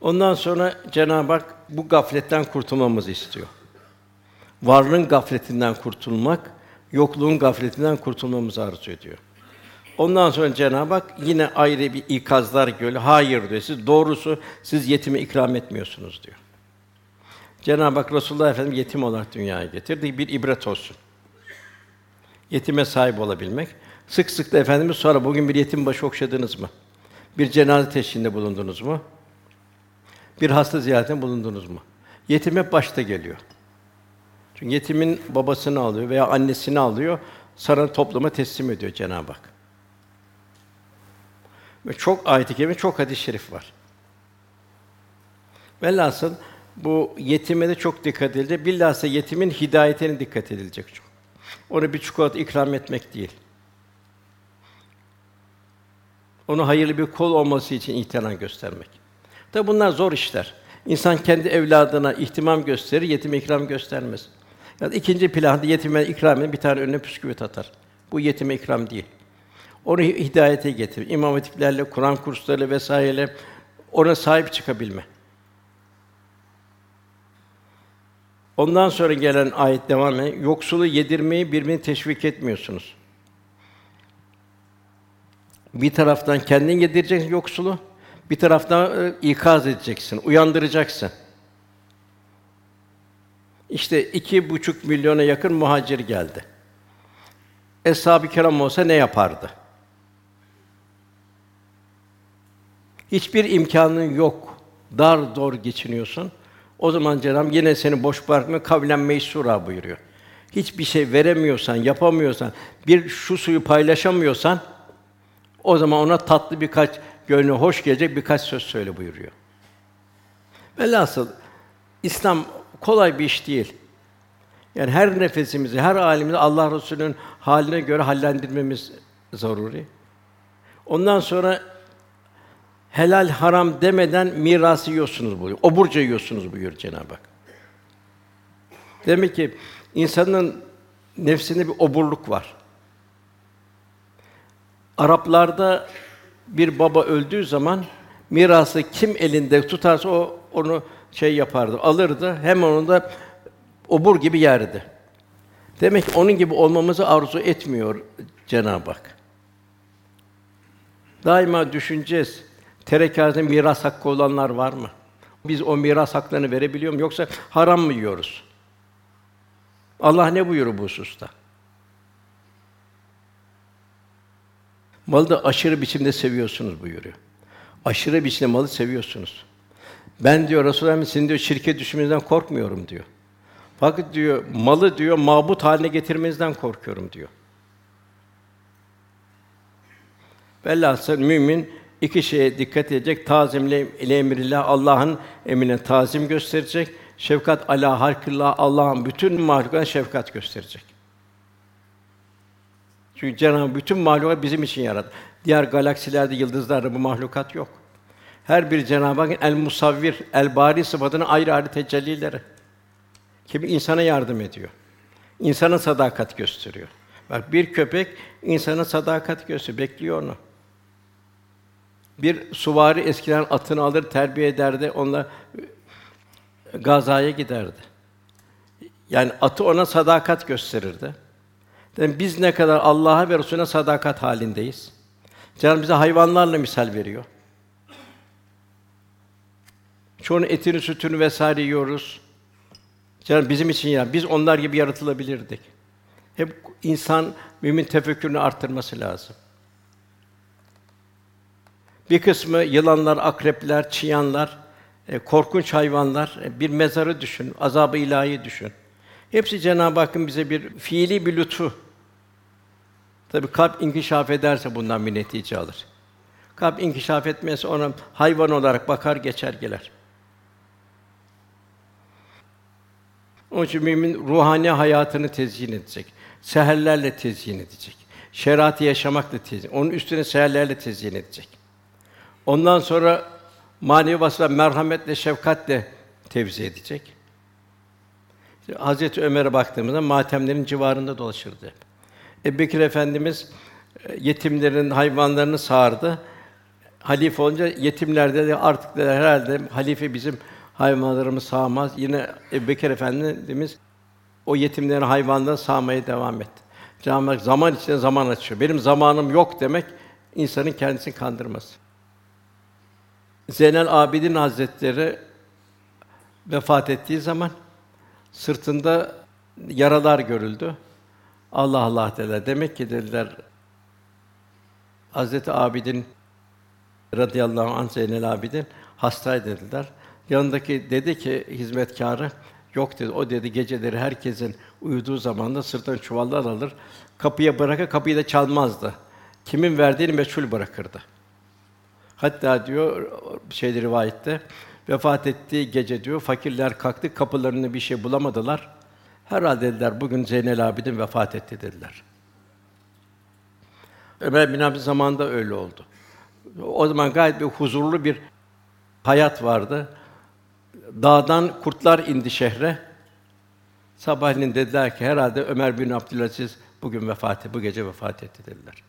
Ondan sonra Cenab-ı Hak bu gafletten kurtulmamızı istiyor. Varlığın gafletinden kurtulmak, yokluğun gafletinden kurtulmamızı arzu ediyor. Ondan sonra Cenab-ı Hak yine ayrı bir ikazlar göre hayır diyor. Siz doğrusu siz yetime ikram etmiyorsunuz diyor. Cenab-ı Hak Resulullah Efendimiz yetim olarak dünyaya getirdi. Bir ibret olsun. Yetime sahip olabilmek. Sık sık da Efendimiz sonra bugün bir yetim başı okşadınız mı? Bir cenaze teşhinde bulundunuz mu? Bir hasta ziyaretinde bulundunuz mu? Yetim hep başta geliyor. Çünkü yetimin babasını alıyor veya annesini alıyor, sonra topluma teslim ediyor Cenab-ı Hak. Ve çok ayet-i kerime, çok hadis-i şerif var. Velhasıl bu yetime de çok dikkat edilecek. Bilhassa yetimin hidayetine dikkat edilecek çok. Ona bir çikolata ikram etmek değil. Onu hayırlı bir kol olması için ihtimam göstermek. Tabi bunlar zor işler. İnsan kendi evladına ihtimam gösterir, yetime ikram göstermez. Yani ikinci planda yetime ikram bir tane önüne püsküvit atar. Bu yetime ikram değil. Onu hidayete getir. İmam hatiplerle, Kur'an kursları vesaireyle ona sahip çıkabilme. Ondan sonra gelen ayet devam ediyor. Yoksulu yedirmeyi birbirini teşvik etmiyorsunuz. Bir taraftan kendin yedireceksin yoksulu, bir taraftan e, ikaz edeceksin, uyandıracaksın. İşte iki buçuk milyona yakın muhacir geldi. Eshab-ı kiram olsa ne yapardı? Hiçbir imkanın yok. Dar zor geçiniyorsun. O zaman Cenab-ı yine seni boş bırakmıyor, kavlen meysura buyuruyor. Hiçbir şey veremiyorsan, yapamıyorsan, bir şu suyu paylaşamıyorsan o zaman ona tatlı birkaç gönlü hoş gelecek birkaç söz söyle buyuruyor. Velhasıl İslam kolay bir iş değil. Yani her nefesimizi, her halimizi Allah Resulü'nün haline göre hallendirmemiz zaruri. Ondan sonra helal haram demeden mirası yiyorsunuz buyuruyor. Oburca yiyorsunuz buyuruyor Cenab-ı Hak. Demek ki insanın nefsinde bir oburluk var. Araplarda bir baba öldüğü zaman mirası kim elinde tutarsa o onu şey yapardı, alırdı. Hem onu da obur gibi yerdi. Demek ki onun gibi olmamızı arzu etmiyor Cenab-ı Hak. Daima düşüneceğiz. Terekâzde miras hakkı olanlar var mı? Biz o miras haklarını verebiliyor muyuz yoksa haram mı yiyoruz? Allah ne buyuruyor bu hususta? Malı da aşırı biçimde seviyorsunuz buyuruyor. Aşırı biçimde malı seviyorsunuz. Ben diyor Resulullah sizin diyor şirket düşmeninden korkmuyorum diyor. Fakat diyor malı diyor mabut haline getirmenizden korkuyorum diyor. Velhasıl mümin iki şeye dikkat edecek. Tazimle ile emrillah Allah'ın emrine tazim gösterecek. Şefkat ala halkillah Allah'ın bütün mahlukatına şefkat gösterecek. Çünkü Cenab-ı bütün mahlukat bizim için yarattı. Diğer galaksilerde, yıldızlarda bu mahlukat yok. Her bir Cenab-ı Hakk'ın el musavvir, el bari sıfatının ayrı ayrı tecellileri. Kimi insana yardım ediyor. İnsana sadakat gösteriyor. Bak bir köpek insana sadakat gösteriyor, bekliyor onu. Bir suvari eskiden atını alır, terbiye ederdi, onunla gazaya giderdi. Yani atı ona sadakat gösterirdi. Yani biz ne kadar Allah'a ve Resulüne sadakat halindeyiz. Cenab-ı bize hayvanlarla misal veriyor. Çoğunun etini, sütünü vesaire yiyoruz. Cenab bizim için ya biz onlar gibi yaratılabilirdik. Hep insan mümin tefekkürünü arttırması lazım. Bir kısmı yılanlar, akrepler, çıyanlar, e, korkunç hayvanlar, e, bir mezarı düşün, azabı ilahi düşün. Hepsi Cenab-ı Hakk'ın bize bir fiili bir lütfu. Tabii kalp inkişaf ederse bundan bir netice alır. Kalp inkişaf etmezse ona hayvan olarak bakar geçer gelir. Onun için mümin ruhani hayatını tezyin edecek. Seherlerle tezyin edecek. Şeriatı yaşamakla tezyin. Onun üstüne seherlerle tezyin edecek. Ondan sonra manevi vasıfla merhametle, şefkatle tevzi edecek. Hazreti Ömer'e baktığımızda matemlerin civarında dolaşırdı. Ebu Bekir Efendimiz e, yetimlerin hayvanlarını sağardı. Halife olunca yetimlerde de artık de herhalde halife bizim hayvanlarımız sağmaz. Yine Ebu Bekir Efendimiz o yetimlerin hayvanlarını sağmaya devam etti. Cenab-ı Hak zaman içinde zaman açıyor. Benim zamanım yok demek insanın kendisini kandırması. Zeynel Abidin Hazretleri vefat ettiği zaman sırtında yaralar görüldü. Allah Allah dediler. Demek ki dediler Hazreti Abidin radıyallahu anh Zeynel Abidin hastaydı dediler. Yanındaki dedi ki hizmetkarı yok dedi. O dedi geceleri herkesin uyuduğu zamanda sırtına çuvallar alır. Kapıya bırakır, kapıyı da çalmazdı. Kimin verdiğini meçhul bırakırdı. Hatta diyor şeyde rivayette vefat ettiği gece diyor fakirler kalktı kapılarını bir şey bulamadılar. Herhalde dediler bugün Zeynel Abidin vefat etti dediler. Ömer bin Abi zamanında öyle oldu. O zaman gayet bir huzurlu bir hayat vardı. Dağdan kurtlar indi şehre. Sabahleyin dediler ki herhalde Ömer bin Abdülaziz bugün vefat etti, bu gece vefat etti dediler.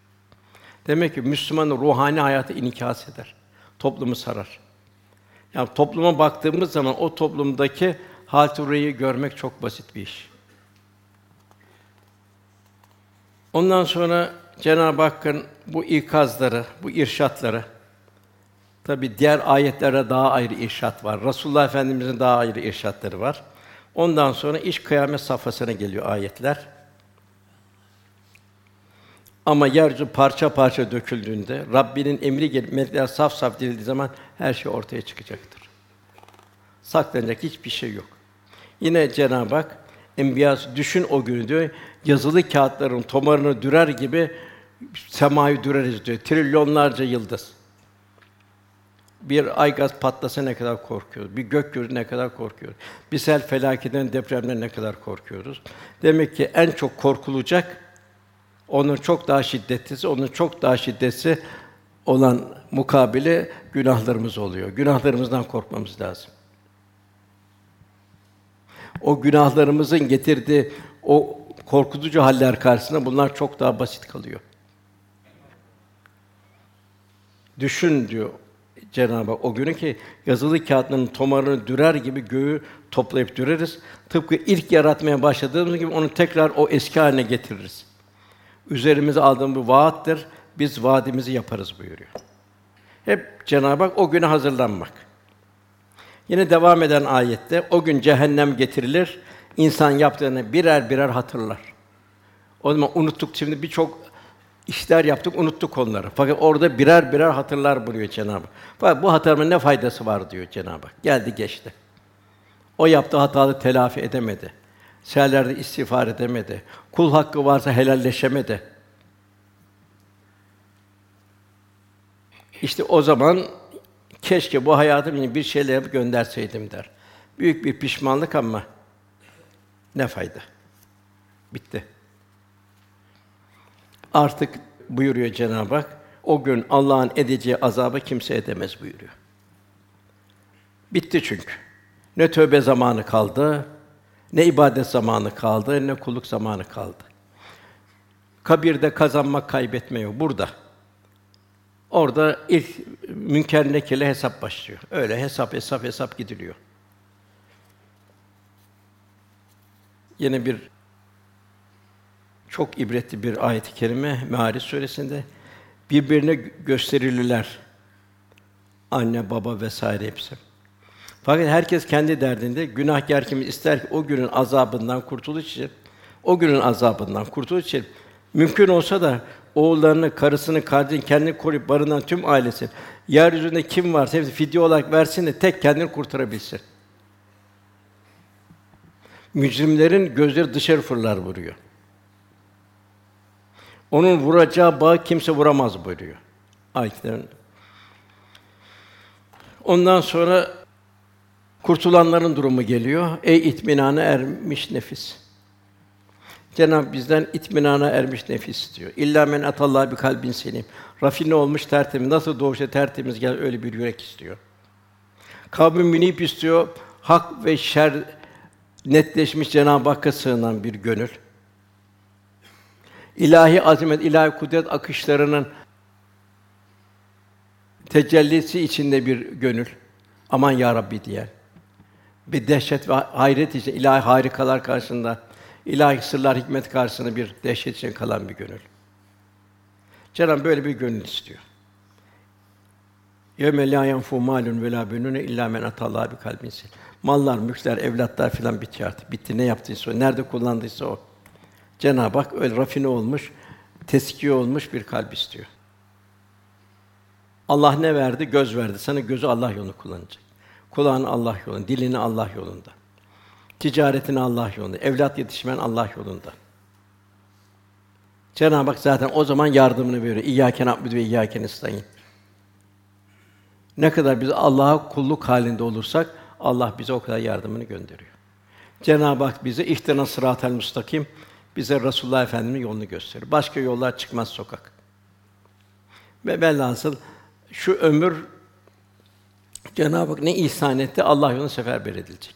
Demek ki Müslümanın ruhani hayatı inikas eder. Toplumu sarar. Yani topluma baktığımız zaman o toplumdaki hal görmek çok basit bir iş. Ondan sonra Cenab-ı Hakk'ın bu ikazları, bu irşatları tabi diğer ayetlere daha ayrı irşat var. Resulullah Efendimizin daha ayrı irşatları var. Ondan sonra iş kıyamet safhasına geliyor ayetler. Ama yeryüzü parça parça döküldüğünde, Rabbinin emri gelip melekler saf saf dirildiği zaman her şey ortaya çıkacaktır. Saklanacak hiçbir şey yok. Yine Cenab-ı Hak Enbiya düşün o günü diyor. Yazılı kağıtların tomarını dürer gibi semayı düreriz diyor. Trilyonlarca yıldız. Bir ay gaz patlasa ne kadar korkuyoruz. Bir gök gürültü ne kadar korkuyoruz. Bir sel felaketinden, depremden ne kadar korkuyoruz. Demek ki en çok korkulacak onun çok daha şiddetlisi, onun çok daha şiddetli olan mukabili günahlarımız oluyor. Günahlarımızdan korkmamız lazım. O günahlarımızın getirdiği o korkutucu haller karşısında bunlar çok daha basit kalıyor. Düşün diyor Cenab-ı Hak o günü ki yazılı kağıtların tomarını dürer gibi göğü toplayıp düreriz. Tıpkı ilk yaratmaya başladığımız gibi onu tekrar o eski haline getiririz. Üzerimize aldığımız bu vaattir. Biz vaadimizi yaparız buyuruyor. Hep Cenab-ı Hak o güne hazırlanmak. Yine devam eden ayette o gün cehennem getirilir. İnsan yaptığını birer birer hatırlar. O zaman unuttuk şimdi birçok işler yaptık, unuttuk onları. Fakat orada birer birer hatırlar buyuruyor Cenab-ı Hak. Fakat bu hatırlamanın ne faydası var diyor Cenab-ı Hak. Geldi geçti. O yaptığı hatalı telafi edemedi. Seherlerde istiğfar edemedi. Kul hakkı varsa helalleşemedi. İşte o zaman keşke bu hayatım bir şeyler yapıp gönderseydim der. Büyük bir pişmanlık ama ne fayda? Bitti. Artık buyuruyor Cenab-ı Hak, o gün Allah'ın edeceği azabı kimse edemez buyuruyor. Bitti çünkü. Ne tövbe zamanı kaldı, ne ibadet zamanı kaldı, ne kulluk zamanı kaldı. Kabirde kazanmak, kaybetme yok. Burada. Orada ilk münker nekele hesap başlıyor. Öyle hesap hesap hesap gidiliyor. Yine bir çok ibretli bir ayet-i kerime Meâriç suresinde birbirine gösterilirler. Anne, baba vesaire hepsi. Fakat herkes kendi derdinde. Günahkar kim ister ki o günün azabından kurtuluş için, o günün azabından kurtuluş için mümkün olsa da oğullarını, karısını, kardeşini kendini koruyup barınan tüm ailesi yeryüzünde kim varsa hepsi fidye olarak versin de tek kendini kurtarabilsin. Mücrimlerin gözleri dışarı fırlar vuruyor. Onun vuracağı bağ kimse vuramaz buyuruyor. Ayetlerin. Ondan sonra kurtulanların durumu geliyor. Ey itminana ermiş nefis. Cenab bizden itminana ermiş nefis istiyor. İlla men atallah bir kalbin selim. Rafine olmuş tertemiz. Nasıl doğuşta tertemiz gel öyle bir yürek istiyor. Kalbin münip istiyor. Hak ve şer netleşmiş Cenab-ı Hakk'a sığınan bir gönül. İlahi azamet, ilahi kudret akışlarının tecellisi içinde bir gönül. Aman ya Rabbi diye. Bir dehşet ve hayret içinde ilahi harikalar karşısında ilahi sırlar, hikmet karşısında bir dehşet içinde kalan bir gönül. Cenab-ı böyle bir gönül istiyor. Yevme lâ yenfû mâlun ve lâ benûne illâ men atallâhe bi kalbin Mallar, mülkler, evlatlar filan bitiyor artık. Bitti. Ne yaptıysa o, nerede kullandıysa o. Cenab-ı Hak öyle rafine olmuş, teskiye olmuş bir kalp istiyor. Allah ne verdi? Göz verdi. Sana gözü Allah yolunu kullanacak. Kulağını Allah yolunda, dilini Allah yolunda. Ticaretini Allah yolunda, evlat yetişmen Allah yolunda. Cenab-ı Hak zaten o zaman yardımını veriyor. İyyâke na'budu ve iyyâke nestaîn. Ne kadar biz Allah'a kulluk halinde olursak Allah bize o kadar yardımını gönderiyor. Cenab-ı Hak bize ihtina sıratel müstakim bize Resulullah Efendimiz'in yolunu gösteriyor. Başka yollar çıkmaz sokak. Ve velhasıl şu ömür Cenab-ı Hak ne ihsan etti, Allah yolunda seferber edilecek.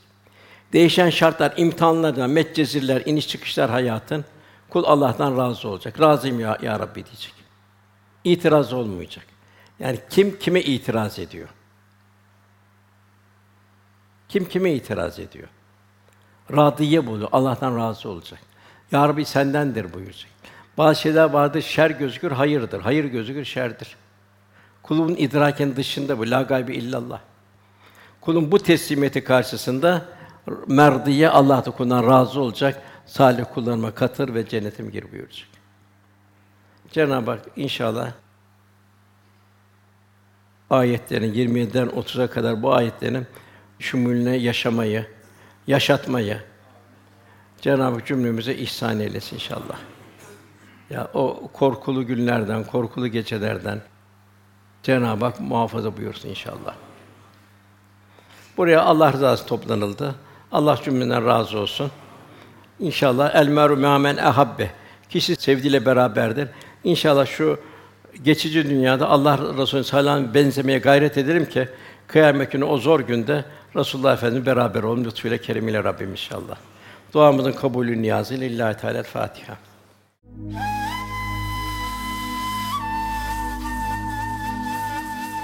Değişen şartlar, imtihanlardan, metcezirler, iniş çıkışlar hayatın, kul Allah'tan razı olacak. Razıyım ya, ya Rabbi diyecek. İtiraz olmayacak. Yani kim kime itiraz ediyor? Kim kime itiraz ediyor? Radiye bulu, Allah'tan razı olacak. Ya Rabbi sendendir buyuracak. Bazı şeyler vardır, şer gözükür, hayırdır. Hayır gözükür, şerdir. Kulun idrakin dışında bu, la gaybi illallah. Kulun bu teslimiyeti karşısında merdiye Allah da kulundan razı olacak, salih kullarıma katır ve cennetim gir buyuracak. Cenab-ı Hak inşallah ayetlerin 27'den 30'a kadar bu ayetlerin şumulüne yaşamayı, yaşatmayı Cenab-ı Hak cümlemize ihsan eylesin inşallah. Ya o korkulu günlerden, korkulu gecelerden Cenab-ı Hak muhafaza buyursun inşallah. Buraya Allah rızası toplanıldı. Allah cümleden razı olsun. İnşallah el meru me'amen ehabbe. Kişi sevdiğiyle beraberdir. İnşallah şu geçici dünyada Allah Resulü sallallahu benzemeye gayret ederim ki kıyamet günü o zor günde Resulullah Efendimiz beraber olun lütfuyla keremiyle Rabbim inşallah. Duamızın kabulü niyazıyla İllahi Teala Fatiha.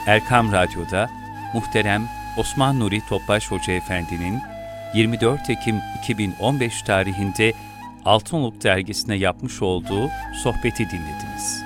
Erkam Radyo'da muhterem Osman Nuri Topbaş Hoca Efendi'nin 24 Ekim 2015 tarihinde Altınoluk dergisine yapmış olduğu sohbeti dinlediniz.